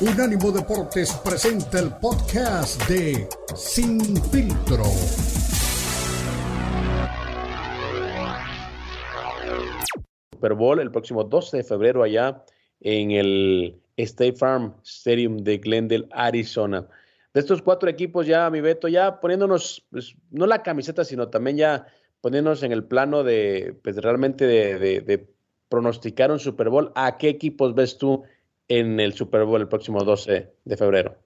Unánimo Deportes presenta el podcast de Sin Filtro. Super Bowl el próximo 12 de febrero allá en el State Farm Stadium de Glendale, Arizona. De estos cuatro equipos ya, mi Beto, ya poniéndonos, pues, no la camiseta, sino también ya poniéndonos en el plano de, pues, realmente de, de pronosticar un Super Bowl, ¿a qué equipos ves tú en el Super Bowl el próximo 12 de febrero?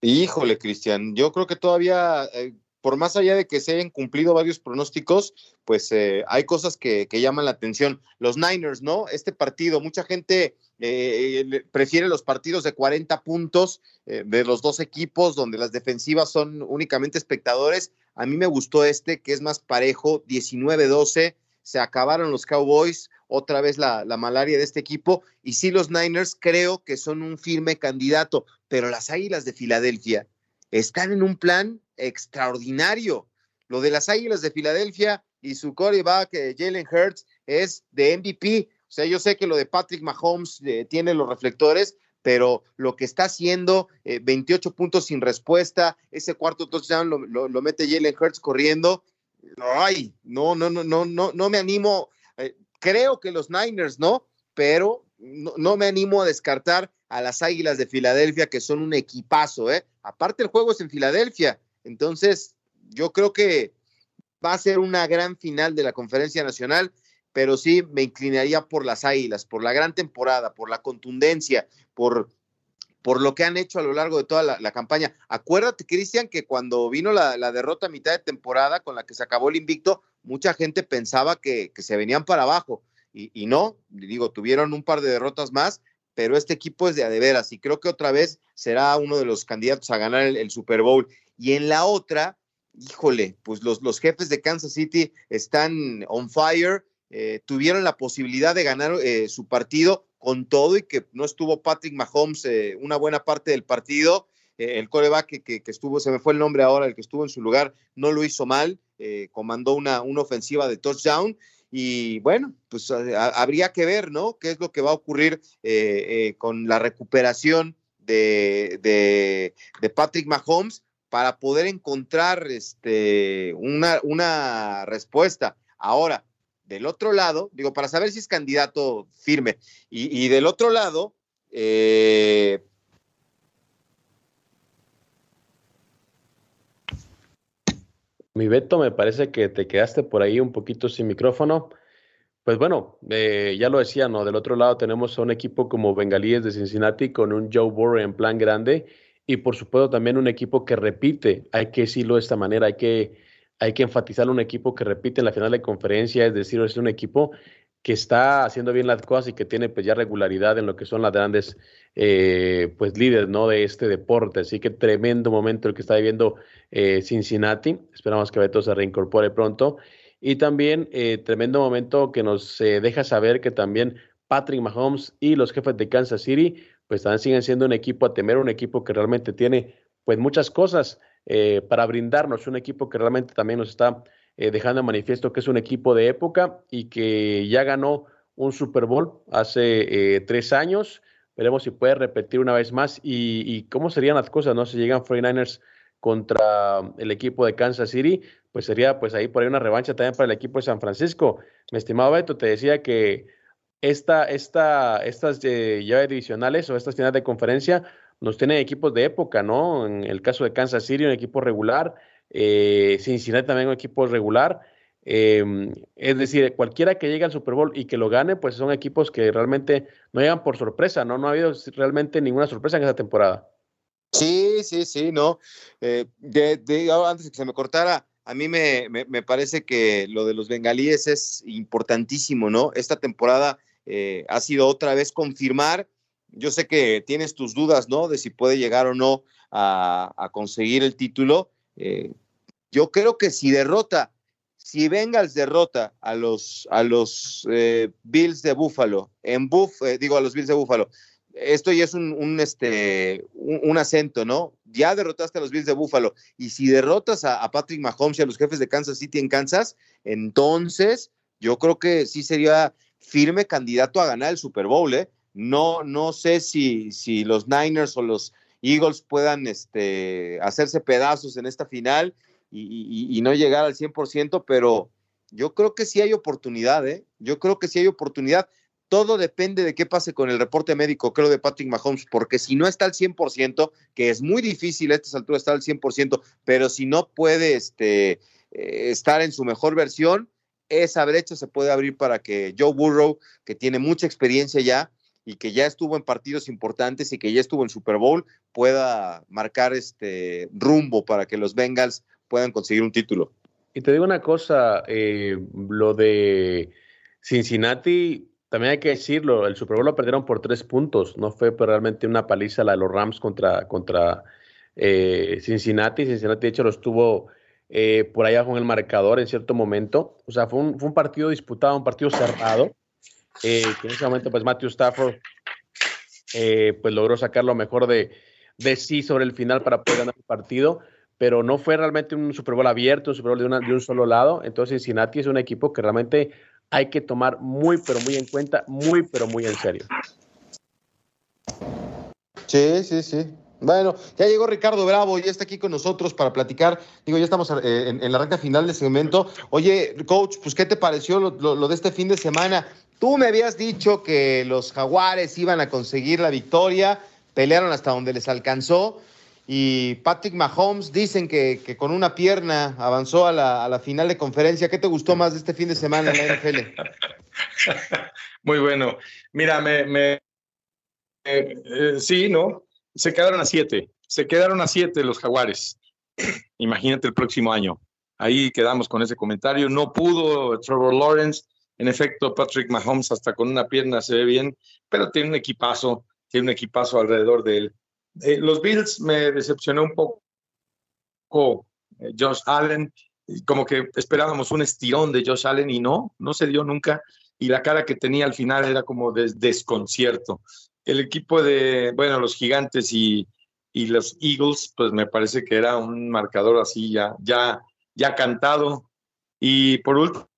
Híjole, Cristian, yo creo que todavía, eh, por más allá de que se hayan cumplido varios pronósticos, pues eh, hay cosas que, llaman la atención. Los Niners, ¿no? Este partido, mucha gente eh, prefiere los partidos de 40 puntos de los dos equipos, donde las defensivas son únicamente espectadores. A mí me gustó este, que es más parejo, 19-12 se acabaron los Cowboys, otra vez la, malaria de este equipo, y sí los Niners creo que son un firme candidato, pero las Águilas de Filadelfia están en un plan extraordinario. Lo de las Águilas de Filadelfia y su coreback eh, Jalen Hurts es de MVP. O sea, yo sé que lo de Patrick Mahomes eh, tiene los reflectores, pero lo que está haciendo, 28 eh, puntos sin respuesta, ese cuarto touchdown lo, lo mete Jalen Hurts corriendo, ay, no, no, no, no, no, no me animo. Eh, creo que los Niners, ¿no? Pero no, me animo a descartar a las Águilas de Filadelfia, que son un equipazo, ¿eh? Aparte, el juego es en Filadelfia. Entonces, yo creo que va a ser una gran final de la Conferencia Nacional, pero sí me inclinaría por las Águilas, por la gran temporada, por la contundencia, por por lo que han hecho a lo largo de toda la, campaña. Acuérdate, Cristian, que cuando vino la, derrota a mitad de temporada con la que se acabó el invicto, mucha gente pensaba que, se venían para abajo. Y, no, digo, tuvieron un par de derrotas más, pero este equipo es de adeveras y creo que otra vez será uno de los candidatos a ganar el, Super Bowl. Y en la otra, híjole, pues los, los jefes de Kansas City están on fire, eh, tuvieron la posibilidad de ganar eh, su partido con todo y que no estuvo Patrick Mahomes eh, una buena parte del partido. Eh, el coreback que, que, estuvo, se me fue el nombre ahora, el que estuvo en su lugar, no lo hizo mal, eh, comandó una, una ofensiva de touchdown. Y bueno, pues habría que ver, ¿no? ¿Qué es lo que va a ocurrir con la recuperación de, de, Patrick Mahomes para poder encontrar este, una, una respuesta? Ahora, del otro lado, digo, para saber si es candidato firme, y, del otro lado, eh, Mi Beto, me parece que te quedaste por ahí un poquito sin micrófono. Pues bueno, eh, ya lo decía, ¿no? Del otro lado tenemos a un equipo como Bengalíes de Cincinnati con un Joe Burrow en plan grande y por supuesto también un equipo que repite, hay que decirlo de esta manera, hay que hay que enfatizar un equipo que repite en la final de conferencia, es decir, es un equipo que está haciendo bien las cosas y que tiene pues ya regularidad en lo que son las grandes eh, pues líderes ¿no? de este deporte. Así que tremendo momento el que está viviendo eh, Cincinnati. Esperamos que Beto se reincorpore pronto. Y también eh, tremendo momento que nos deja saber que también Patrick Mahomes y los jefes de Kansas City pues también siguen siendo un equipo a temer, un equipo que realmente tiene pues muchas cosas eh, para brindarnos un equipo que realmente también nos está eh, dejando manifiesto que es un equipo de época y que ya ganó un Super Bowl hace eh, tres años. Veremos si puede repetir una vez más y, cómo serían las cosas, ¿no? Si llegan 49ers contra el equipo de Kansas City, pues sería pues ahí por ahí una revancha también para el equipo de San Francisco. Mi estimado Beto, te decía que esta, esta, estas llaves divisionales o estas finales de conferencia nos tienen equipos de época, ¿no? En el caso de Kansas City, un equipo regular, eh, Cincinnati también un equipo regular. Em, es decir, cualquiera que llegue al Super Bowl y que lo gane, pues son equipos que realmente no llegan por sorpresa, ¿no? No ha habido realmente ninguna sorpresa en esa temporada. Sí, sí, sí, no. Eh, de, antes de que se me cortara, a mí me, me, parece que lo de los bengalíes es importantísimo, ¿no? Esta temporada eh, ha sido otra vez confirmar yo sé que tienes tus dudas, ¿no? De si puede llegar o no a, conseguir el título. Eh, yo creo que si derrota, si Bengals derrota a los, a los eh, Bills de Buffalo, en Buff, eh, digo a los Bills de Buffalo, esto ya es un, este, un, acento, ¿no? Ya derrotaste a los Bills de Buffalo. Y si derrotas a, a, Patrick Mahomes y a los jefes de Kansas City en Kansas, entonces yo creo que sí sería firme candidato a ganar el Super Bowl, ¿eh? No, no sé si, si los Niners o los Eagles puedan este, hacerse pedazos en esta final y, no llegar al 100%, pero yo creo que sí hay oportunidad, ¿eh? Yo creo que sí hay oportunidad. Todo depende de qué pase con el reporte médico, creo, de Patrick Mahomes, porque si no está al 100%, que es muy difícil a estas alturas estar al 100%, pero si no puede este, eh, estar en su mejor versión, esa brecha se puede abrir para que Joe Burrow, que tiene mucha experiencia ya y que ya estuvo en partidos importantes y que ya estuvo en Super Bowl, pueda marcar este rumbo para que los Bengals puedan conseguir un título. Y te digo una cosa, eh, lo de Cincinnati, también hay que decirlo, el Super Bowl lo perdieron por tres puntos, no fue realmente una paliza la de los Rams contra, contra eh, Cincinnati, Cincinnati de hecho lo estuvo eh, por allá con el marcador en cierto momento, o sea, fue un, fue un partido disputado, un partido cerrado, que en ese momento pues Matthew Stafford pues logró sacar lo mejor de, de sí sobre el final para poder ganar el partido, pero no fue realmente un Super Bowl abierto, un Super Bowl de, de un solo lado. Entonces, Cincinnati es un equipo que realmente hay que tomar muy, pero muy en cuenta, muy, pero muy en serio. Sí, sí, sí. Bueno, ya llegó Ricardo Bravo, ya está aquí con nosotros para platicar. Digo, ya estamos eh, en, la recta final del segmento. Oye, coach, pues, ¿qué te pareció lo, de este fin de semana? Tú me habías dicho que los Jaguares iban a conseguir la victoria, pelearon hasta donde les alcanzó y Patrick Mahomes dicen que, con una pierna avanzó a la, final de conferencia. ¿Qué te gustó más de este fin de semana en la NFL? Muy bueno. Mira, me, eh, eh, sí, ¿no? Se quedaron a siete. Se quedaron a siete los jaguares. Imagínate el próximo año. Ahí quedamos con ese comentario. No pudo Trevor Lawrence. En efecto, Patrick Mahomes hasta con una pierna se ve bien, pero tiene un equipazo, tiene un equipazo alrededor de él. Eh, los Bills me decepcionó un poco eh, Josh Allen, como que esperábamos un estirón de Josh Allen y no, no se dio nunca. Y la cara que tenía al final era como de desconcierto. El equipo de, bueno, los gigantes y, y los Eagles, pues me parece que era un marcador así ya, ya, ya cantado. Y por último,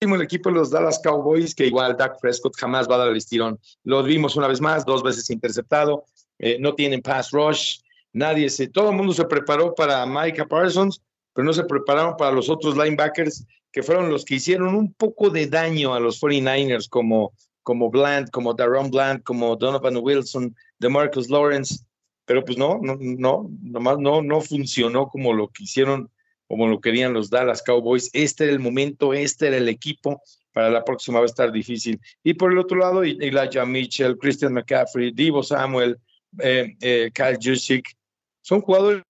el equipo de los Dallas Cowboys, que igual Dak Prescott jamás va a dar el estirón. Lo vimos una vez más, dos veces interceptado, eh, no tienen pass rush, nadie se, todo el mundo se preparó para Micah Parsons, pero no se prepararon para los otros linebackers que fueron los que hicieron un poco de daño a los 49ers, como, como Bland, como Daron Bland, como Donovan Wilson, de Marcus Lawrence, pero pues no, no, no, nomás no, no funcionó como lo que hicieron, como lo querían los Dallas Cowboys. Este era el momento, este era el equipo, para la próxima va a estar difícil. Y por el otro lado, Elijah Mitchell, Christian McCaffrey, Divo Samuel, eh, eh, Kyle Jusic, son jugadores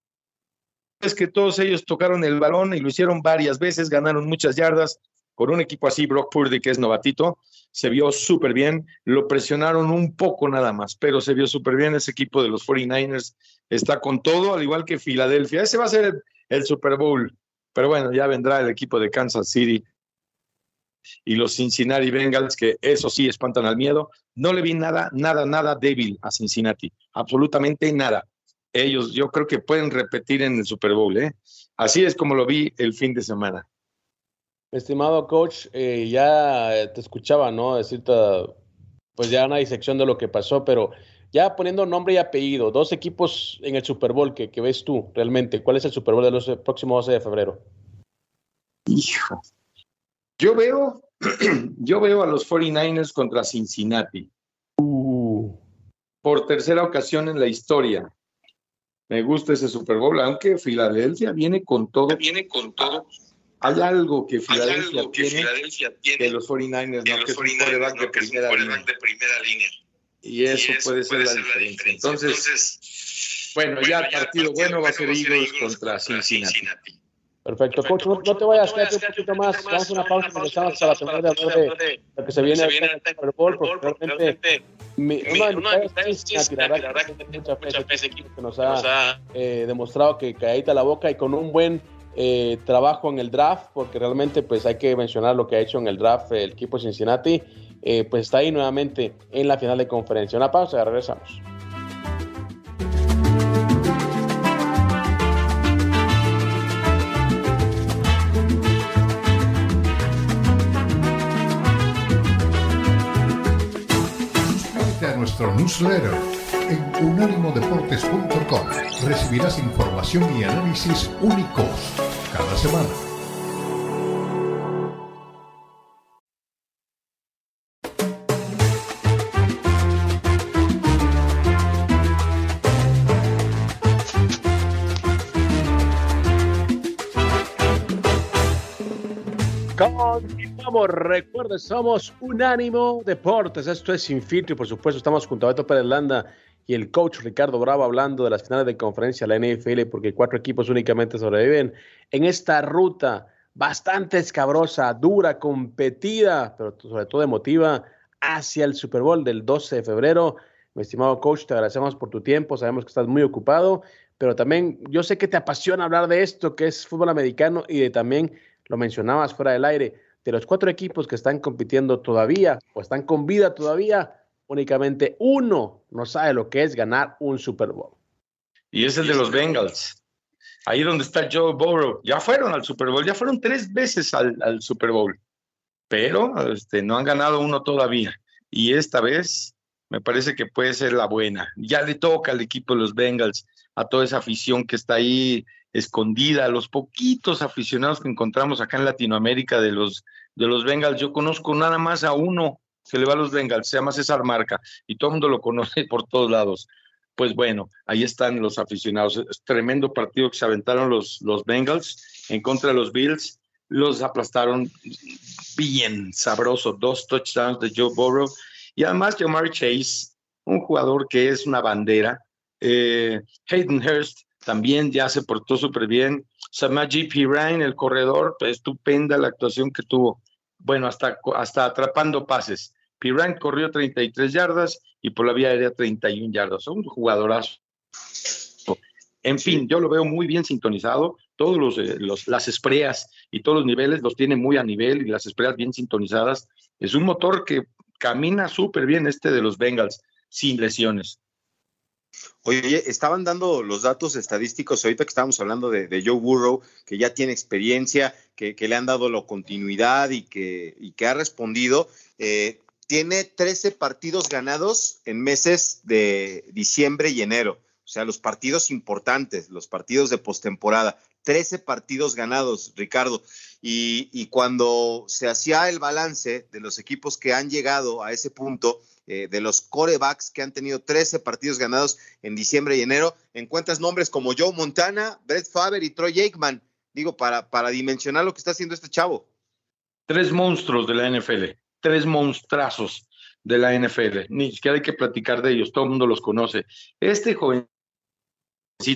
que todos ellos tocaron el balón y lo hicieron varias veces, ganaron muchas yardas. Con un equipo así, Brock Purdy, que es novatito, se vio súper bien. Lo presionaron un poco nada más, pero se vio súper bien. Ese equipo de los 49ers está con todo, al igual que Filadelfia. Ese va a ser el Super Bowl. Pero bueno, ya vendrá el equipo de Kansas City y los Cincinnati Bengals, que eso sí espantan al miedo. No le vi nada, nada, nada débil a Cincinnati, absolutamente nada. Ellos yo creo que pueden repetir en el Super Bowl, ¿eh? Así es como lo vi el fin de semana. Estimado coach, eh, ya te escuchaba, ¿no? Decirte, pues ya una disección de lo que pasó, pero ya poniendo nombre y apellido, dos equipos en el Super Bowl que, que ves tú realmente, ¿cuál es el Super Bowl de los próximos 12 de febrero? Hijo, yo veo, yo veo a los 49ers contra Cincinnati. Uh. Por tercera ocasión en la historia. Me gusta ese Super Bowl, aunque Filadelfia viene con todo. Viene con todo. Hay algo que Filadelfia, tiene, que los 49ers no, que es un de, primera línea. Y eso, puede, ser, la, diferencia. Entonces, bueno, ya el partido, bueno va a ser Eagles contra Cincinnati. Perfecto. Coach, no, te vayas, quédate un poquito más. Vamos a una pausa y regresamos para terminar de hablar de lo que se viene Super Bowl, porque realmente uno de mis es la verdad que mucha fe ese equipo que nos ha eh, demostrado que caíta la boca y con un buen eh, trabajo en el draft, porque realmente pues hay que mencionar lo que ha hecho en el draft el equipo Cincinnati, eh, pues está ahí nuevamente en la final de conferencia. Una pausa y regresamos. newsletter. En unánimodeportes.com recibirás información y análisis únicos cada semana. Continuamos, recuerden, somos Unánimo Deportes, esto es Sin y por supuesto estamos junto a Beto Pérez Landa y el coach Ricardo Bravo hablando de las finales de conferencia de la NFL porque cuatro equipos únicamente sobreviven en esta ruta bastante escabrosa, dura, competida, pero sobre todo emotiva hacia el Super Bowl del 12 de febrero. Mi estimado coach, te agradecemos por tu tiempo, sabemos que estás muy ocupado, pero también yo sé que te apasiona hablar de esto, que es fútbol americano y de también, lo mencionabas fuera del aire, de los cuatro equipos que están compitiendo todavía o están con vida todavía, únicamente uno no sabe lo que es ganar un Super Bowl. Y es el de los Bengals. Ahí donde está Joe Burrow. Ya fueron al Super Bowl, ya fueron tres veces al, al Super Bowl, pero este, no han ganado uno todavía. Y esta vez me parece que puede ser la buena. Ya le toca al equipo de los Bengals, a toda esa afición que está ahí escondida, a los poquitos aficionados que encontramos acá en Latinoamérica de los, de los Bengals. Yo conozco nada más a uno se le va a los Bengals, se llama César Marca y todo el mundo lo conoce por todos lados. Pues bueno, ahí están los aficionados. Es tremendo partido que se aventaron los, los Bengals en contra de los Bills. Los aplastaron bien sabroso. Dos touchdowns de Joe Burrow. Y además Jamar Chase, un jugador que es una bandera. Eh, Hayden Hurst también ya se portó súper bien. Samaji Pirine, el corredor, pues, estupenda la actuación que tuvo. Bueno, hasta, hasta atrapando pases. Pirant corrió 33 yardas y por la vía aérea 31 yardas. Son jugadorazo. En fin, yo lo veo muy bien sintonizado. Todos los, eh, los, las espreas y todos los niveles los tiene muy a nivel y las espreas bien sintonizadas. Es un motor que camina súper bien este de los Bengals, sin lesiones. Oye, estaban dando los datos estadísticos ahorita que estábamos hablando de, Joe Burrow, que ya tiene experiencia, que, le han dado la continuidad y que, ha respondido. Eh, tiene 13 partidos ganados en meses de diciembre y enero. O sea, los partidos importantes, los partidos de postemporada. 13 partidos ganados, Ricardo. Y, cuando se hacía el balance de los equipos que han llegado a ese punto, eh, de los corebacks que han tenido 13 partidos ganados en diciembre y enero, encuentras nombres como Joe Montana, Brett Faber y Troy Aikman. Digo, para, para dimensionar lo que está haciendo este chavo. Tres monstruos de la NFL tres monstrazos de la NFL. Ni siquiera hay que platicar de ellos, todo el mundo los conoce. Este jovencito,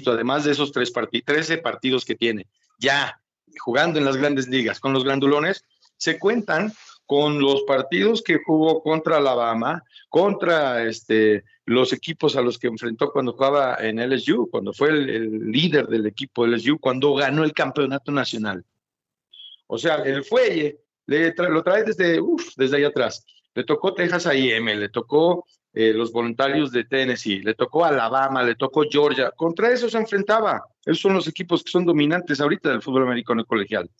además de esos tres partidos, 13 partidos que tiene, ya jugando en las grandes ligas con los grandulones, se cuentan con los partidos que jugó contra Alabama, contra este, los equipos a los que enfrentó cuando jugaba en LSU, cuando fue el, líder del equipo de LSU, cuando ganó el campeonato nacional. O sea, el fuelle le lo trae desde, uf, desde ahí atrás. Le tocó Texas A&M, le tocó eh, los voluntarios de Tennessee, le tocó Alabama, le tocó Georgia. Contra eso se enfrentaba. Esos son los equipos que son dominantes ahorita del fútbol americano colegial.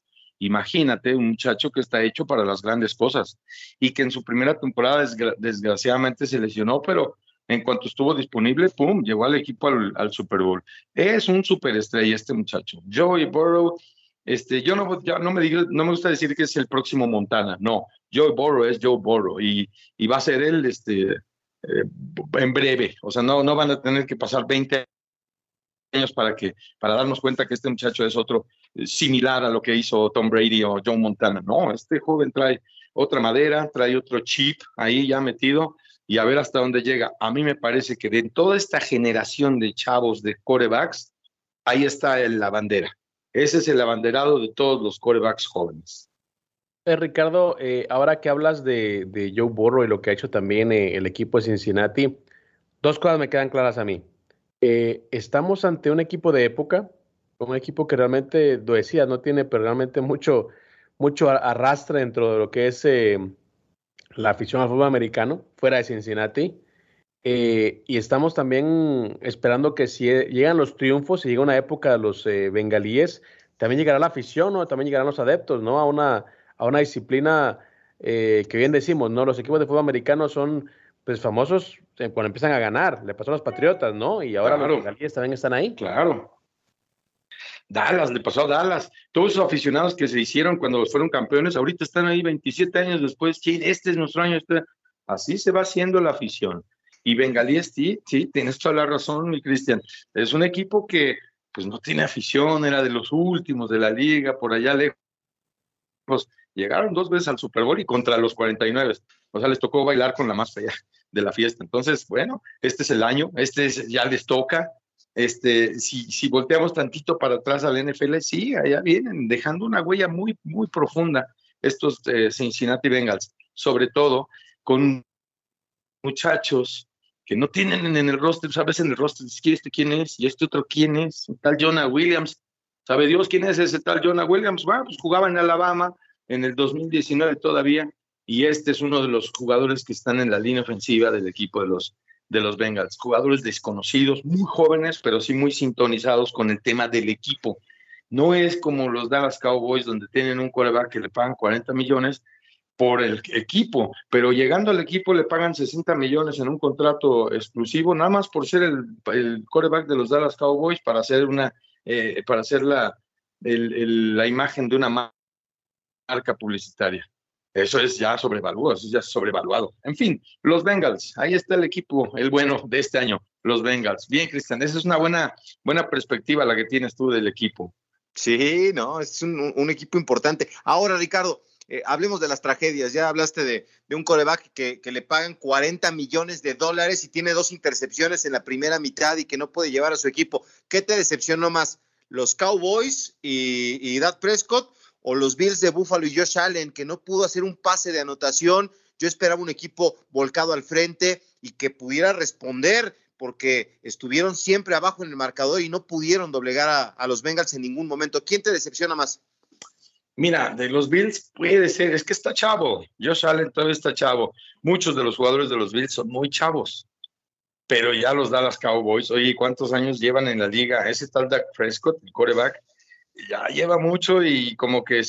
Imagínate un muchacho que está hecho para las grandes cosas y que en su primera temporada desgra desgraciadamente se lesionó, pero en cuanto estuvo disponible, ¡pum!, llegó al equipo al, Super Bowl. Es un superestrella este muchacho. Joey Burrow este, yo no, yo no, me digo, no me gusta decir que es el próximo Montana, no. Joe Burrow es Joe Burrow y, va a ser él este, eh, en breve. O sea, no, no van a tener que pasar 20 años para, que, para darnos cuenta que este muchacho es otro similar a lo que hizo Tom Brady o John Montana. No, este joven trae otra madera, trae otro chip ahí ya metido y a ver hasta dónde llega. A mí me parece que de toda esta generación de chavos de corebacks, ahí está la bandera. Ese es el abanderado de todos los corebacks jóvenes. Eh, Ricardo, eh, ahora que hablas de, de, Joe Burrow y lo que ha hecho también eh, el equipo de Cincinnati, dos cosas me quedan claras a mí. Eh, estamos ante un equipo de época, un equipo que realmente, lo decía, no tiene pero realmente mucho, mucho arrastre dentro de lo que es eh, la afición al fútbol americano, fuera de Cincinnati. Eh, y estamos también esperando que si llegan los triunfos, si llega una época de los eh, bengalíes, también llegará la afición, ¿no? También llegarán los adeptos, ¿no? A una, a una disciplina eh, que bien decimos, ¿no? Los equipos de fútbol americano son pues famosos, cuando empiezan a ganar. Le pasó a los Patriotas, ¿no? Y ahora los bengalíes también están ahí. Claro. Dallas, le pasó a Dallas. Todos esos aficionados que se hicieron cuando fueron campeones, ahorita están ahí 27 años después. Sí, este es nuestro año. Este... Así se va haciendo la afición. Y Bengalíes, sí, sí, tienes toda la razón, mi Cristian. Es un equipo que pues no tiene afición, era de los últimos de la liga, por allá lejos. Llegaron dos veces al Super Bowl y contra los 49. O sea, les tocó bailar con la más fea de la fiesta. Entonces, bueno, este es el año, este ya les toca. Este, si, si volteamos tantito para atrás al NFL, sí, allá vienen, dejando una huella muy, muy profunda estos eh, Cincinnati Bengals, sobre todo con muchachos que no tienen en el roster, sabes en el roster, este quién es y este otro quién es, tal Jonah Williams, sabe Dios quién es ese tal Jonah Williams, va, pues jugaba en Alabama en el 2019 todavía, y este es uno de los jugadores que están en la línea ofensiva del equipo de los, de los Bengals, jugadores desconocidos, muy jóvenes, pero sí muy sintonizados con el tema del equipo. No es como los Dallas Cowboys, donde tienen un quarterback que le pagan 40 millones, por el equipo, pero llegando al equipo le pagan 60 millones en un contrato exclusivo, nada más por ser el, el coreback de los Dallas Cowboys para hacer una, eh, para hacer la, la imagen de una marca publicitaria. Eso es ya sobrevaluado, eso es ya sobrevaluado. En fin, los Bengals, ahí está el equipo, el bueno de este año, los Bengals. Bien, Cristian, esa es una buena, buena perspectiva la que tienes tú del equipo. Sí, no, es un, equipo importante. Ahora, Ricardo, eh, hablemos de las tragedias. Ya hablaste de, un coreback que, le pagan 40 millones de dólares y tiene dos intercepciones en la primera mitad y que no puede llevar a su equipo. ¿Qué te decepcionó más? ¿Los Cowboys y Dad Prescott o los Bills de Buffalo y Josh Allen, que no pudo hacer un pase de anotación? Yo esperaba un equipo volcado al frente y que pudiera responder porque estuvieron siempre abajo en el marcador y no pudieron doblegar a, los Bengals en ningún momento. ¿Quién te decepciona más? Mira, de los Bills puede ser, es que está chavo. Josh Allen todavía está chavo. Muchos de los jugadores de los Bills son muy chavos. Pero ya los Dallas Cowboys, oye, ¿cuántos años llevan en la liga? Ese tal Dak Prescott, el quarterback, ya lleva mucho y como que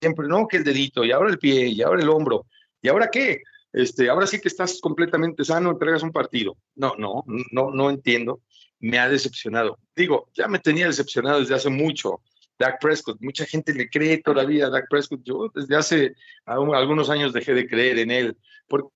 siempre, no, que el dedito, y ahora el pie, y ahora el hombro, ¿y ahora qué? Este, ahora sí que estás completamente sano, entregas un partido. No, no, no, no entiendo. Me ha decepcionado. Digo, ya me tenía decepcionado desde hace mucho Dak Prescott. Mucha gente le cree todavía a Dak Prescott. Yo desde hace algunos años dejé de creer en él. Porque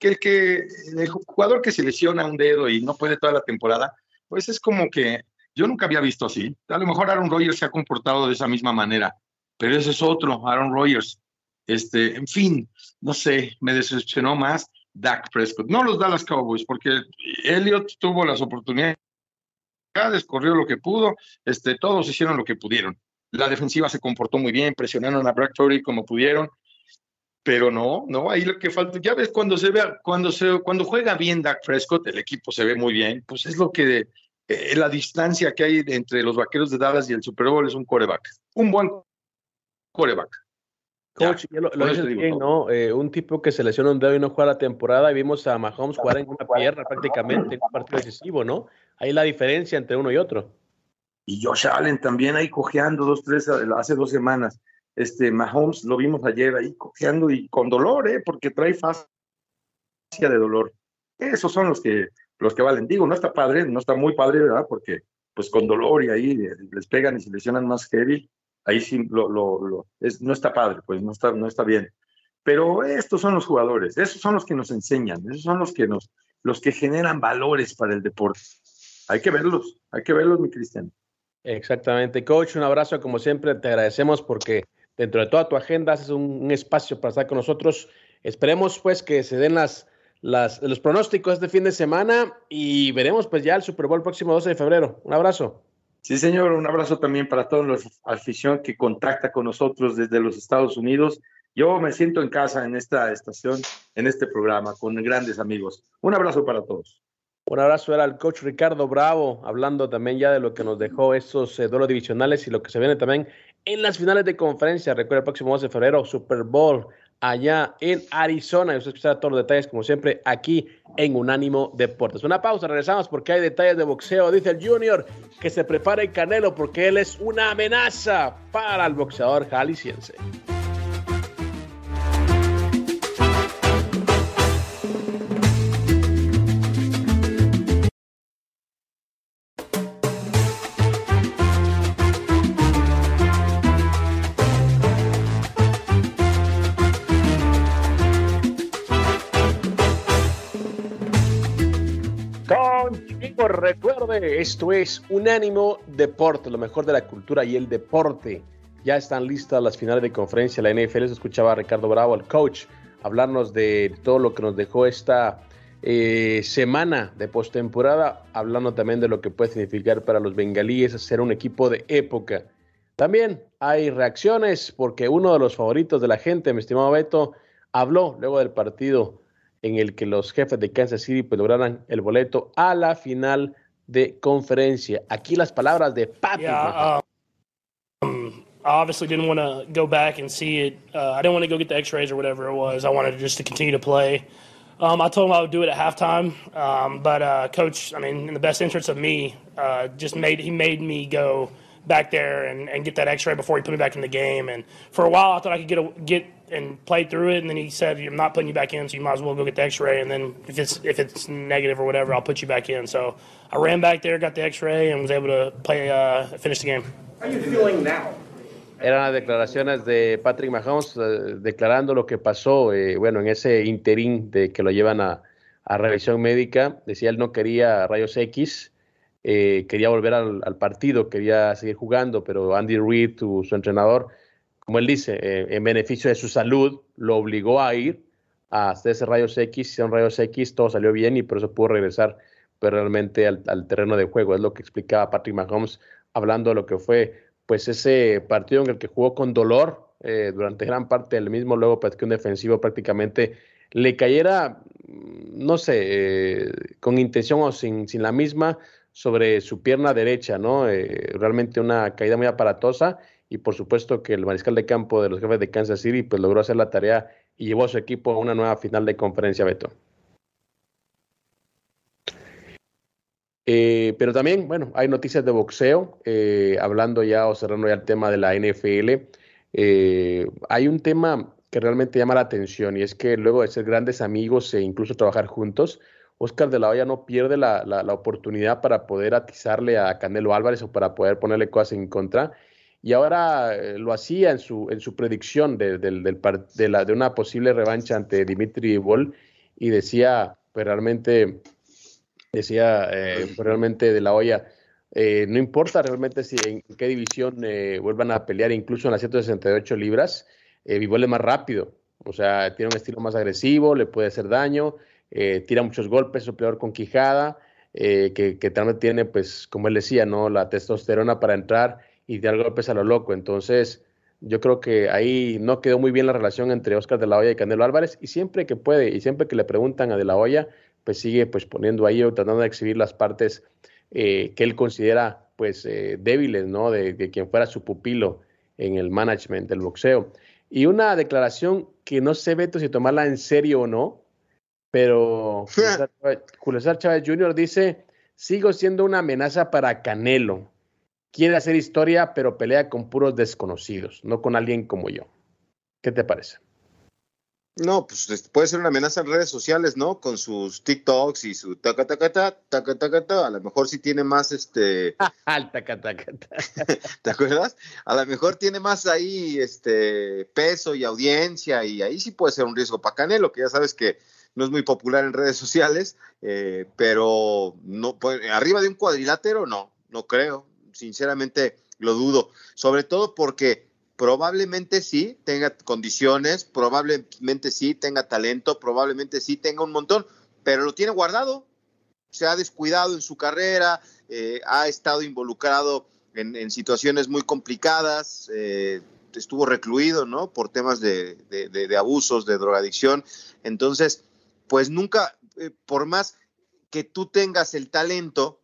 el, que, el jugador que se lesiona un dedo y no puede toda la temporada, pues es como que yo nunca había visto así. A lo mejor Aaron Rodgers se ha comportado de esa misma manera, pero ese es otro, Aaron Rodgers. Este, en fin, no sé, me decepcionó más Dak Prescott. No los Dallas Cowboys, porque Elliot tuvo las oportunidades descorrió lo que pudo, este, todos hicieron lo que pudieron. La defensiva se comportó muy bien, presionaron a Bradbury como pudieron, pero no, no, ahí lo que falta, ya ves, cuando se ve, cuando se, cuando juega bien Dak Prescott, el equipo se ve muy bien, pues es lo que, eh, la distancia que hay entre los vaqueros de Dallas y el Super Bowl es un coreback, un buen coreback. Coach, lo, bien, ¿no? Eh, un tipo que se lesionó un dedo y no juega la temporada y vimos a Mahomes jugar en una pierna prácticamente en un partido decisivo, ¿no? Ahí la diferencia entre uno y otro. Y Josh Allen también ahí cojeando dos, tres, hace dos semanas. Este, Mahomes lo vimos ayer ahí cojeando y con dolor, ¿eh? Porque trae fascia de dolor. Esos son los que, los que valen. Digo, no está padre, no está muy padre, ¿verdad? Porque pues con dolor y ahí les pegan y se lesionan más heavy ahí sí lo, lo, es, no está padre, pues no está, no está bien. Pero estos son los jugadores, esos son los que nos enseñan, esos son los que nos, los que generan valores para el deporte. Hay que verlos, hay que verlos, mi Cristian. Exactamente. Coach, un abrazo, como siempre, te agradecemos porque dentro de toda tu agenda haces un, espacio para estar con nosotros. Esperemos pues que se den las, las, los pronósticos este fin de semana y veremos pues ya el Super Bowl próximo 12 de febrero. Un abrazo. Sí, señor, un abrazo también para toda la afición que contacta con nosotros desde los Estados Unidos. Yo me siento en casa en esta estación, en este programa, con grandes amigos. Un abrazo para todos. Un abrazo era el coach Ricardo Bravo, hablando también ya de lo que nos dejó estos eh, duelos divisionales y lo que se viene también en las finales de conferencia. Recuerda el próximo 12 de febrero, Super Bowl allá en Arizona. Y usted escuchará todos los detalles, como siempre, aquí en Unánimo Deportes. Una pausa, regresamos porque hay detalles de boxeo. Dice el Junior que se prepare el Canelo porque él es una amenaza para el boxeador jalisciense. Esto es Unánimo Deporte, lo mejor de la cultura y el deporte. Ya están listas las finales de conferencia. La NFL se escuchaba a Ricardo Bravo, el coach, hablarnos de todo lo que nos dejó esta eh, semana de postemporada, hablando también de lo que puede significar para los bengalíes ser un equipo de época. También hay reacciones porque uno de los favoritos de la gente, mi estimado Beto, habló luego del partido en el que los jefes de Kansas City pues, lograran el boleto a la final de conferencia. Aquí las palabras de Patrick. Yeah, um, I obviously didn't want to go back and see it. Uh, I didn't want to go get the X-rays or whatever it was. I wanted just to continue to play. Um, I told him I would do it at halftime, um, but uh, coach, I mean, in the best interest of me, uh, just made he made me go back there and, and get that X-ray before he put me back in the game. And for a while, I thought I could get a, get and play through it. And then he said, "I'm not putting you back in, so you might as well go get the X-ray. And then if it's if it's negative or whatever, I'll put you back in." So I ran back there, got the X-ray, and was able to play uh, finish the game. How are you feeling now? Eran las declaraciones de Patrick Mahomes eh, declarando lo que pasó, eh, bueno, en ese interín de que lo llevan a, a, revisión médica. Decía él no quería rayos X, eh, quería volver al, al, partido, quería seguir jugando, pero Andy Reid, su, su entrenador, como él dice, eh, en beneficio de su salud, lo obligó a ir a hacerse rayos X, hicieron rayos X, todo salió bien y por eso pudo regresar pero realmente al, terreno de juego. Es lo que explicaba Patrick Mahomes hablando de lo que fue pues ese partido en el que jugó con dolor eh, durante gran parte del mismo, luego que un defensivo prácticamente le cayera, no sé, eh, con intención o sin, sin, la misma sobre su pierna derecha, ¿no? Eh, realmente una caída muy aparatosa y por supuesto que el mariscal de campo de los jefes de Kansas City pues logró hacer la tarea y llevó a su equipo a una nueva final de conferencia, Beto. Eh, pero también, bueno, hay noticias de boxeo, eh, hablando ya o cerrando ya el tema de la NFL. Eh, hay un tema que realmente llama la atención y es que luego de ser grandes amigos e incluso trabajar juntos, Oscar de la Hoya no pierde la, la, la oportunidad para poder atizarle a Canelo Álvarez o para poder ponerle cosas en contra y ahora eh, lo hacía en su, en su predicción de, de, de, una posible revancha ante Dimitri Bol y decía, pues realmente, decía, eh, pues realmente de la olla, eh, no importa realmente si en qué división eh, vuelvan a pelear, incluso en las 168 libras, eh, es más rápido, o sea, tiene un estilo más agresivo, le puede hacer daño, tira muchos golpes, es un peleador con quijada, que, que también tiene, pues, como él decía, ¿no? La testosterona para entrar y dar golpes a lo loco. Entonces, yo creo que ahí no quedó muy bien la relación entre Oscar de la Hoya y Canelo Álvarez y siempre que puede y siempre que le preguntan a de la Hoya, pues sigue pues poniendo ahí o tratando de exhibir las partes eh, que él considera pues eh, débiles, ¿no? De, de, quien fuera su pupilo en el management del boxeo. Y una declaración que no sé, Beto, si tomarla en serio o no, pero Julio César Chávez Jr. dice, sigo siendo una amenaza para Canelo quiere hacer historia, pero pelea con puros desconocidos, no con alguien como yo. ¿Qué te parece? No, pues puede ser una amenaza en redes sociales, ¿no? Con sus TikToks y su taca taca ta, taca taca ta. A lo mejor sí tiene más este. Al taca taca ta. ¿Te acuerdas? A lo mejor tiene más ahí este peso y audiencia y ahí sí puede ser un riesgo para Canelo, que ya sabes que no es muy popular en redes sociales, eh, pero no pues, arriba de un cuadrilátero no, no creo sinceramente lo dudo, sobre todo porque probablemente sí tenga condiciones, probablemente sí tenga talento, probablemente sí tenga un montón, pero lo tiene guardado, se ha descuidado en su carrera, eh, ha estado involucrado en, situaciones muy complicadas, eh, estuvo recluido, ¿no? Por temas de, abusos, de drogadicción. Entonces, pues nunca, eh, por más que tú tengas el talento,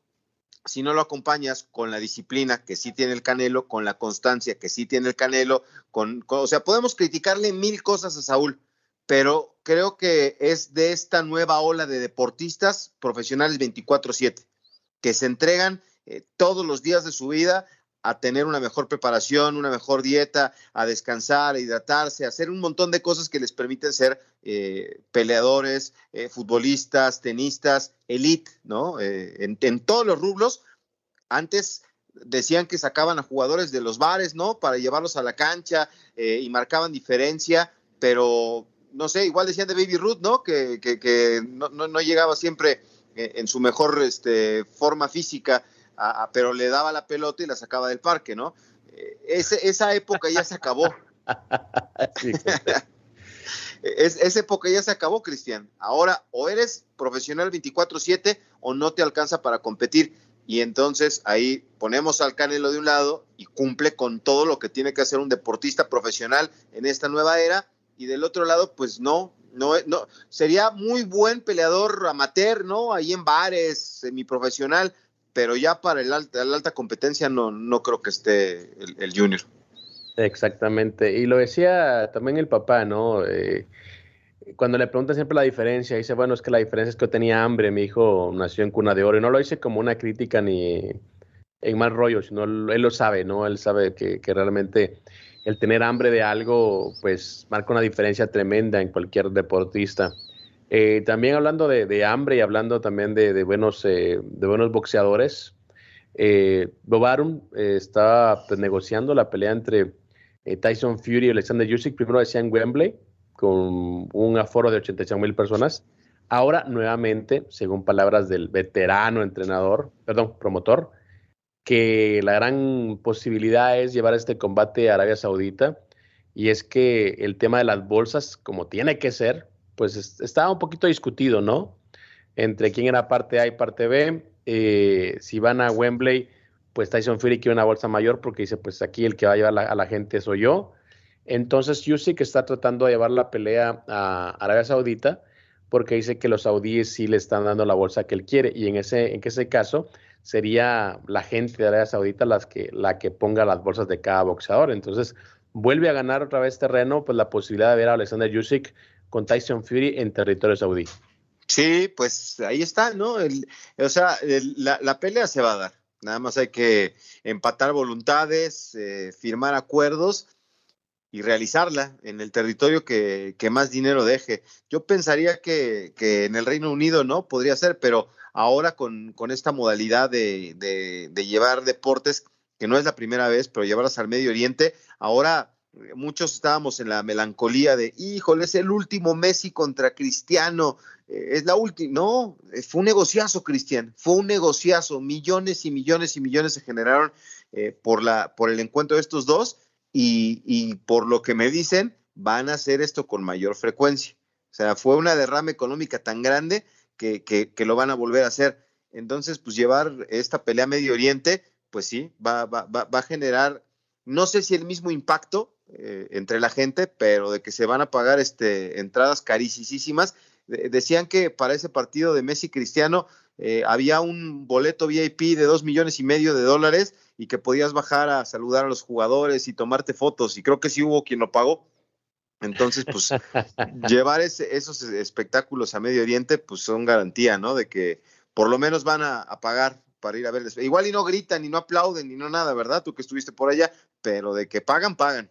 si no lo acompañas con la disciplina que sí tiene el Canelo, con la constancia que sí tiene el Canelo, con, o sea, podemos criticarle mil cosas a Saúl, pero creo que es de esta nueva ola de deportistas profesionales 24/7 que se entregan eh, todos los días de su vida a tener una mejor preparación, una mejor dieta, a descansar, a hidratarse, a hacer un montón de cosas que les permiten ser eh, peleadores, eh, futbolistas, tenistas, elite, ¿no? Eh, en, todos los rublos. Antes decían que sacaban a jugadores de los bares, ¿no? Para llevarlos a la cancha eh, y marcaban diferencia, pero no sé, igual decían de Baby Ruth, ¿no? Que, que, que no, no, no, llegaba siempre eh, en su mejor este, forma física, pero le daba la pelota y la sacaba del parque, ¿no? Eh, esa época ya se acabó. esa época ya se acabó, Cristian. Ahora o eres profesional 24/7 o no te alcanza para competir. Y entonces ahí ponemos al Canelo de un lado y cumple con todo lo que tiene que hacer un deportista profesional en esta nueva era. Y del otro lado, pues no, no, no, sería muy buen peleador amateur, ¿no? Ahí en bares, semiprofesional, pero ya para el alta, la alta competencia no, no creo que esté el, junior. Exactamente, y lo decía también el papá, ¿no? Eh, cuando le pregunta siempre la diferencia, dice, bueno, es que la diferencia es que yo tenía hambre, mi hijo nació en cuna de oro, y no lo dice como una crítica ni en mal rollo, sino él lo sabe, ¿no? Él sabe que realmente el tener hambre de algo, pues marca una diferencia tremenda en cualquier deportista. Eh, también hablando de, hambre y hablando también de, buenos, eh, buenos boxeadores, eh, Bob eh, estaba pues, negociando la pelea entre Tyson Fury y Alexander Usyk. Primero decía en Wembley, con un aforo de 85 mil personas. Ahora, nuevamente, según palabras del veterano entrenador, perdón, promotor, que la gran posibilidad es llevar este combate a Arabia Saudita. Y es que el tema de las bolsas, como tiene que ser, pues estaba un poquito discutido, ¿no? Entre quién era parte A y parte B. Eh, si van a Wembley, pues Tyson Fury quiere una bolsa mayor porque dice, pues aquí el que va a llevar a la gente soy yo. Entonces Usyk está tratando de llevar la pelea a Arabia Saudita porque dice que los saudíes sí le están dando la bolsa que él quiere y en ese, en ese caso sería la gente de Arabia Saudita que, la que ponga las bolsas de cada boxeador. Entonces vuelve a ganar otra vez terreno pues la posibilidad de ver a Alexander Usyk con Tyson Fury en territorio saudí. Sí, pues ahí está, ¿no? o sea, la, pelea se va a dar. Nada más hay que empatar voluntades, eh, firmar acuerdos y realizarla en el territorio que, más dinero deje. Yo pensaría que, en el Reino Unido no podría ser, pero ahora con, esta modalidad de, llevar deportes, que no es la primera vez, pero llevarlas al Medio Oriente, ahora muchos estábamos en la melancolía de, híjole, es el último Messi contra Cristiano, eh, es la última, no, eh, fue un negociazo, Cristian, fue un negociazo, millones y millones y millones se generaron eh, por, la, por el encuentro de estos dos y, por lo que me dicen, van a hacer esto con mayor frecuencia. O sea, fue una derrama económica tan grande que, que, lo van a volver a hacer. Entonces, pues llevar esta pelea a Medio Oriente, pues sí, va, va, va, va a generar, no sé si el mismo impacto, eh, entre la gente, pero de que se van a pagar este, entradas carísimas. decían que para ese partido de Messi Cristiano eh, había un boleto VIP de dos millones y medio de dólares y que podías bajar a saludar a los jugadores y tomarte fotos. Y creo que sí hubo quien lo pagó. Entonces, pues, llevar esos espectáculos a Medio Oriente, pues son garantía, ¿no? De que por lo menos van a, a pagar para ir a verles. Igual y no gritan, y no aplauden, ni no nada, ¿verdad? Tú que estuviste por allá, pero de que pagan, pagan.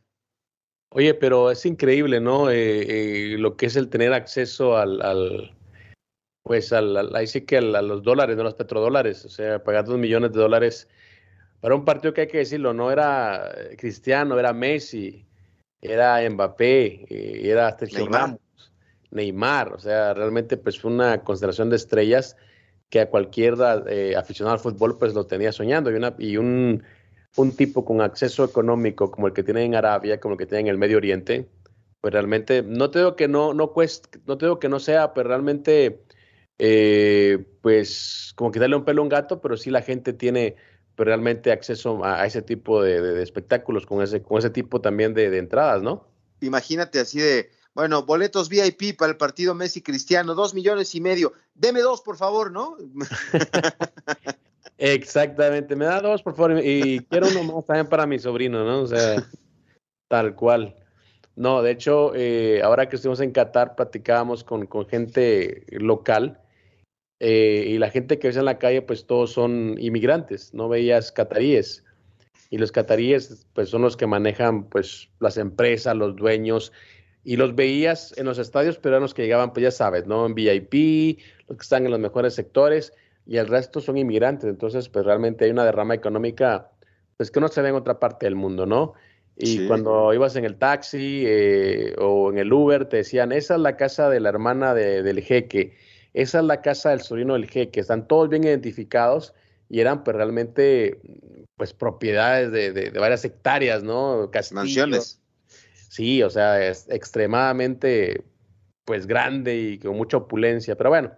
Oye, pero es increíble, ¿no? Eh, eh, lo que es el tener acceso al, al pues, al, ahí sí que a los dólares, no los petrodólares, o sea, pagar dos millones de dólares para un partido que hay que decirlo, no era Cristiano, era Messi, era Mbappé, eh, era Sergio Ramos, Neymar, o sea, realmente pues fue una constelación de estrellas que a cualquier aficionado al fútbol pues lo tenía soñando y, una, y un un tipo con acceso económico como el que tiene en Arabia, como el que tiene en el Medio Oriente, pues realmente, no te digo que no, no cueste, no te digo que no sea, pero realmente, eh, pues como que darle un pelo a un gato, pero sí la gente tiene pues, realmente acceso a, ese tipo de, espectáculos, con ese, con ese tipo también de, de entradas, ¿no? Imagínate así de, bueno, boletos VIP para el partido Messi Cristiano, dos millones y medio. Deme dos, por favor, ¿no? Exactamente, me da dos, por favor, y quiero uno más también para mi sobrino, ¿no? O sea, tal cual. No, de hecho, eh, ahora que estuvimos en Qatar, platicábamos con, con gente local eh, y la gente que ves en la calle, pues todos son inmigrantes, no veías cataríes. Y los cataríes, pues son los que manejan, pues, las empresas, los dueños, y los veías en los estadios, los que llegaban, pues ya sabes, ¿no? En VIP, los que están en los mejores sectores, y el resto son inmigrantes. Entonces, pues realmente hay una derrama económica, pues que no se ve en otra parte del mundo, ¿no? Y cuando ibas en el taxi eh, o en el Uber, te decían, esa es la casa de la hermana del jeque. esa es la casa del sobrino del jeque, están todos bien identificados y eran pues realmente pues propiedades de, varias hectáreas, ¿no? Mansiones. Sí, o sea, es extremadamente pues grande y con mucha opulencia, pero bueno,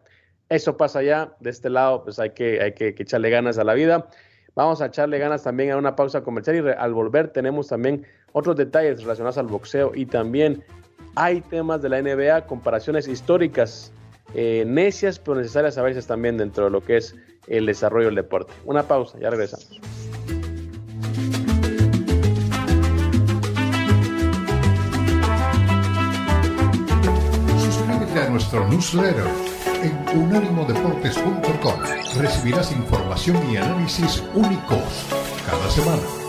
eso pasa allá, de este lado pues hay que, hay que, echarle ganas a la vida. Vamos a echarle ganas también a una pausa comercial y al volver tenemos también otros detalles relacionados al boxeo y también hay temas de la NBA, comparaciones históricas, eh, necias pero necesarias a veces también dentro de lo que es el desarrollo del deporte. Una pausa, ya regresamos. Suscríbete a nuestro newsletter en unánimodeportes.com. Recibirás información y análisis únicos cada semana.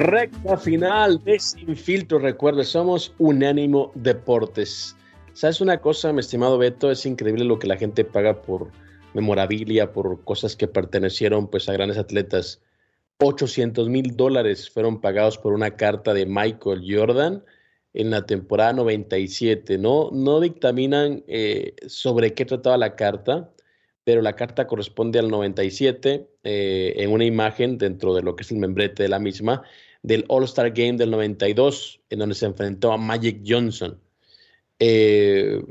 Recta final de Sin Filtro. Recuerde, somos Unánimo Deportes. ¿Sabes una cosa, mi estimado Beto? Es increíble lo que la gente paga por memorabilia, por cosas que pertenecieron pues, a grandes atletas. 800 mil dólares fueron pagados por una carta de Michael Jordan en la temporada 97. No, no dictaminan eh, sobre qué trataba la carta, pero la carta corresponde al 97 eh, en una imagen dentro de lo que es el membrete de la misma del All-Star Game del 92, en donde se enfrentó a Magic Johnson. Eh,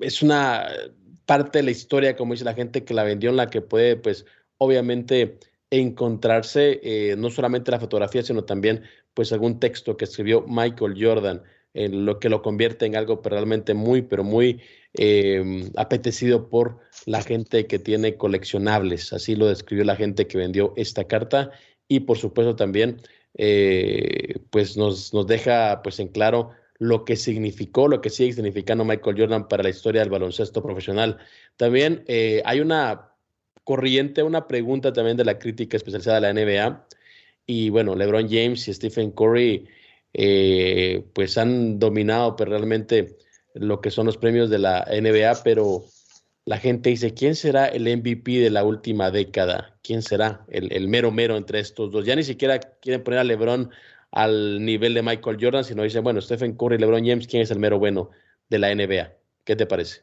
es una parte de la historia, como dice la gente, que la vendió, en la que puede, pues, obviamente encontrarse eh, no solamente la fotografía, sino también, pues, algún texto que escribió Michael Jordan, en lo que lo convierte en algo realmente muy, pero muy eh, apetecido por la gente que tiene coleccionables. Así lo describió la gente que vendió esta carta y, por supuesto, también eh, pues nos, nos deja pues en claro lo que significó, lo que sigue significando Michael Jordan para la historia del baloncesto profesional. También eh, hay una corriente, una pregunta también de la crítica especializada de la NBA. Y bueno, LeBron James y Stephen Curry eh, pues han dominado pues, realmente lo que son los premios de la NBA, pero la gente dice, ¿quién será el MVP de la última década? ¿Quién será el, mero mero entre estos dos? Ya ni siquiera quieren poner a LeBron al nivel de Michael Jordan, sino dicen, bueno, Stephen Curry, LeBron James, ¿quién es el mero bueno de la NBA? ¿Qué te parece?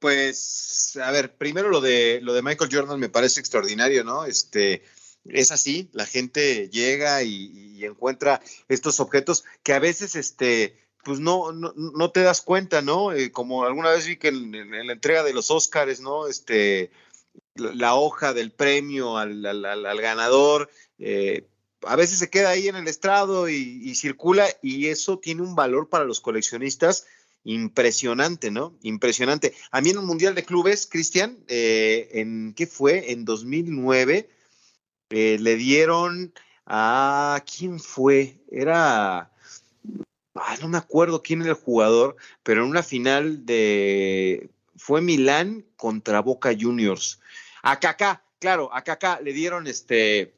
Pues, a ver, primero lo de lo de Michael Jordan me parece extraordinario, ¿no? Este, es así, la gente llega y, y encuentra estos objetos que a veces, este, pues no, no, no, te das cuenta, ¿no? Eh, como alguna vez vi que en, la entrega de los Óscares, ¿no? Este, la, hoja del premio al, al, ganador, eh, a veces se queda ahí en el estrado y, circula y eso tiene un valor para los coleccionistas impresionante, ¿no? Impresionante. A mí en un Mundial de Clubes, Cristian, eh, ¿en qué fue? En 2009, le dieron a... ¿Quién fue? Era Ah, no me acuerdo quién era el jugador, pero en una final de fue Milán contra Boca Juniors. A Kaká, claro, a Kaká le dieron este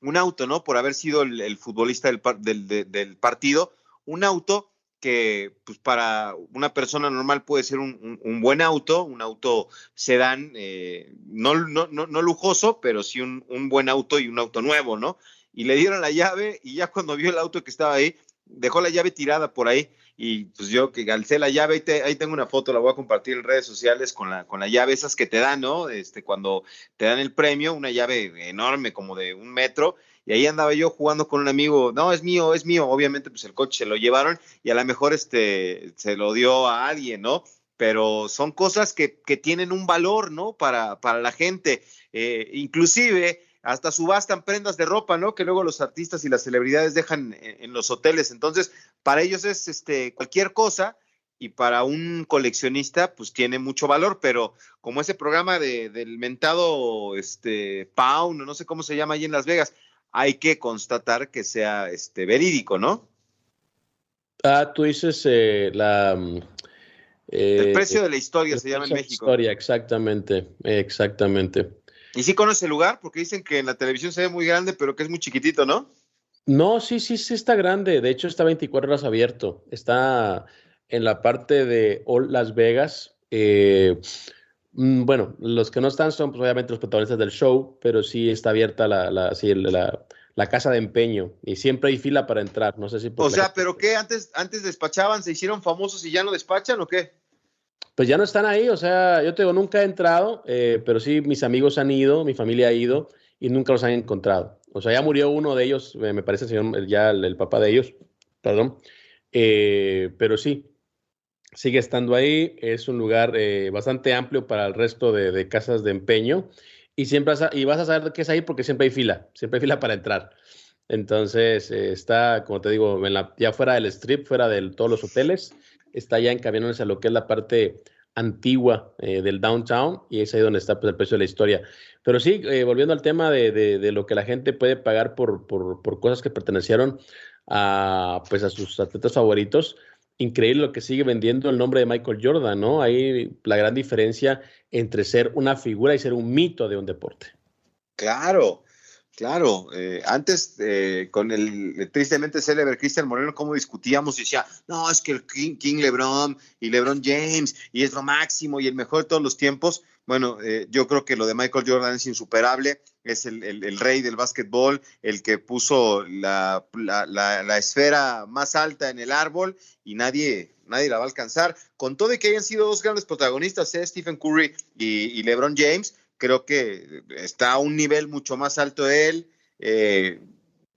un auto, ¿no? Por haber sido el, futbolista del, partido, un auto que pues para una persona normal puede ser un, buen auto, un auto sedán, eh, no, no, no, lujoso, pero sí un, un, buen auto y un auto nuevo, ¿no? Y le dieron la llave y ya cuando vio el auto que estaba ahí, dejó la llave tirada por ahí y pues yo que alcé la llave, ahí, ahí, tengo una foto, la voy a compartir en redes sociales con la, con la llave esas que te dan, ¿no? Este, cuando te dan el premio, una llave enorme como de un metro, y ahí andaba yo jugando con un amigo, no, es mío, es mío, obviamente pues el coche se lo llevaron y a lo mejor este, se lo dio a alguien, ¿no? Pero son cosas que, que tienen un valor, ¿no? Para, para la gente, eh, inclusive hasta subastan prendas de ropa, ¿no? Que luego los artistas y las celebridades dejan en, los hoteles. Entonces, para ellos es este cualquier cosa y para un coleccionista, pues tiene mucho valor, pero como ese programa de, del mentado este Pound, no sé cómo se llama ahí en Las Vegas, hay que constatar que sea este verídico, ¿no? Ah, tú dices eh, la mm, el precio de la historia se llama en México. Historia, exactamente, exactamente. ¿Y sí conoce el lugar? Porque dicen que en la televisión se ve muy grande, pero que es muy chiquitito, ¿no? No, sí, sí, sí está grande. De hecho, está 24 horas abierto. Está en la parte de Las Vegas. Eh, mm, bueno, los que no están son pues, obviamente los protagonistas del show, pero sí está abierta la, la, la, casa de empeño y siempre hay fila para entrar. No sé si. O sea, pero ¿qué? ¿Antes, ¿Antes despachaban, se hicieron famosos y ya no despachan o qué? Pues ya no están ahí, o sea, yo te digo, nunca he entrado, eh, pero sí mis amigos han ido, mi familia ha ido y nunca los han encontrado. O sea, ya murió uno de ellos, me parece señor, ya el, papá de ellos, perdón. Eh, pero sí, sigue estando ahí. Es un lugar eh, bastante amplio para el resto de, casas de empeño. Y siempre y vas a saber qué es ahí porque siempre hay fila, siempre hay fila para entrar. Entonces está, como te digo, ya fuera del strip, fuera de todos los hoteles, está ya encaminándose a lo que es la parte antigua del downtown y es ahí donde está pues, el precio de la historia. Pero sí, eh, volviendo al tema de, lo que la gente puede pagar por, cosas que pertenecieron a, pues a sus atletas favoritos, increíble lo que sigue vendiendo el nombre de Michael Jordan, ¿no? Hay la gran diferencia entre ser una figura y ser un mito de un deporte. Claro, claro. Eh, antes, eh, con el tristemente célebre Cristian Moreno, cómo discutíamos y decía, no, es que el King, King LeBron y LeBron James y es lo máximo y el mejor de todos los tiempos bueno, eh, yo creo que lo de Michael Jordan es insuperable, es el, rey del básquetbol, el que puso la, esfera más alta en el árbol y nadie, nadie la va a alcanzar. Con todo y que hayan sido dos grandes protagonistas, ¿eh? Stephen Curry y, LeBron James, creo que está a un nivel mucho más alto él. Eh,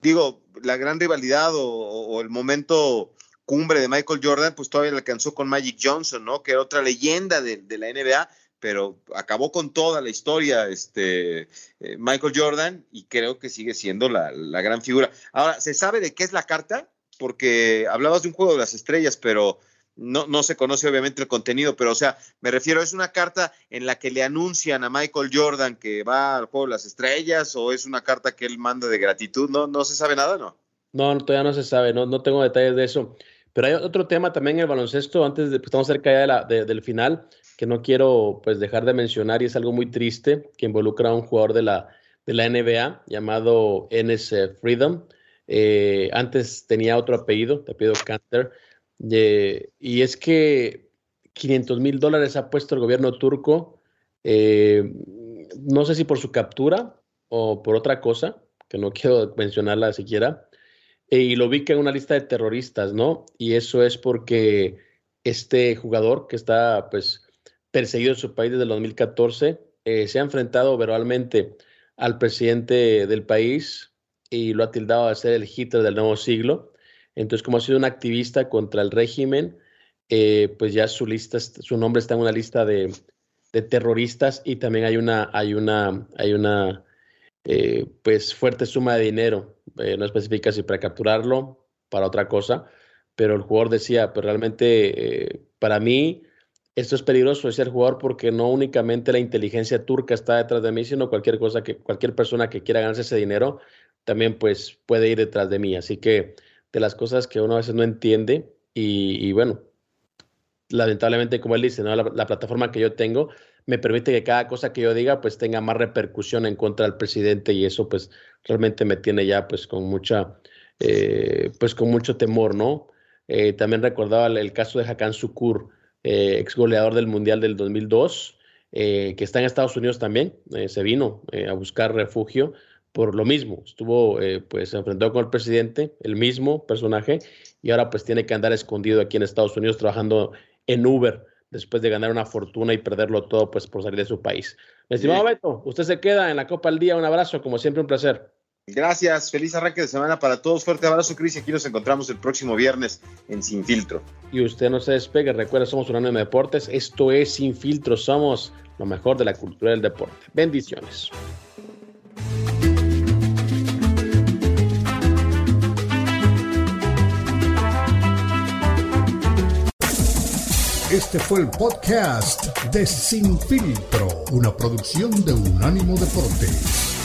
digo, la gran rivalidad o, el momento cumbre de Michael Jordan, pues todavía le alcanzó con Magic Johnson, ¿no? Que era otra leyenda de, de la NBA, pero acabó con toda la historia este, eh, Michael Jordan y creo que sigue siendo la, gran figura. Ahora, ¿se sabe de qué es la carta? Porque hablabas de un juego de las estrellas, pero no, no se conoce obviamente el contenido, pero o sea, me refiero, ¿es una carta en la que le anuncian a Michael Jordan que va al juego de las estrellas o es una carta que él manda de gratitud? ¿No, no se sabe nada, no? No, todavía no se sabe, no, no tengo detalles de eso. Pero hay otro tema también en el baloncesto, antes de, pues, estamos cerca ya de la, del final, que no quiero pues dejar de mencionar y es algo muy triste que involucra a un jugador de la, de la NBA llamado Enes Freedom. Eh, antes tenía otro apellido, te apellido Canter, y es que 500 mil dólares ha puesto el gobierno turco, eh, no sé si por su captura o por otra cosa, que no quiero mencionarla siquiera, eh, y lo vi que en una lista de terroristas, ¿no? Y eso es porque este jugador que está pues perseguido en su país desde el 2014, eh, se ha enfrentado verbalmente al presidente del país y lo ha tildado de ser el Hitler del nuevo siglo. Entonces, como ha sido un activista contra el régimen, eh, pues ya su lista, su nombre está en una lista de, terroristas y también hay una, hay una, hay una, eh, pues fuerte suma de dinero. no especifica si para capturarlo, para otra cosa, pero el jugador decía, pues realmente para mí esto es peligroso de ser jugador porque no únicamente la inteligencia turca está detrás de mí, sino cualquier cosa que, cualquier persona que quiera ganarse ese dinero también pues puede ir detrás de mí. Así que de las cosas que uno a veces no entiende y, bueno, lamentablemente como él dice, ¿no? La, plataforma que yo tengo me permite que cada cosa que yo diga pues tenga más repercusión en contra del presidente y eso pues realmente me tiene ya pues con mucha, eh, pues con mucho temor, ¿no? Eh, también recordaba el, caso de Hakan Sukur, eh, ex goleador del Mundial del 2002, eh, que está en Estados Unidos también, se vino a buscar refugio por lo mismo, estuvo, pues se enfrentó con el presidente, el mismo personaje, y ahora pues tiene que andar escondido aquí en Estados Unidos trabajando en Uber después de ganar una fortuna y perderlo todo pues por salir de su país. estimado Beto, usted se queda en la Copa al Día, un abrazo, como siempre un placer. Gracias, feliz arranque de semana para todos. Fuerte abrazo, Cris. Y aquí nos encontramos el próximo viernes en Sin Filtro. Y usted no se despegue, recuerda, somos un de deportes. Esto es Sin Filtro, somos lo mejor de la cultura del deporte. Bendiciones. Este fue el podcast de Sin Filtro, una producción de Unánimo Deportes.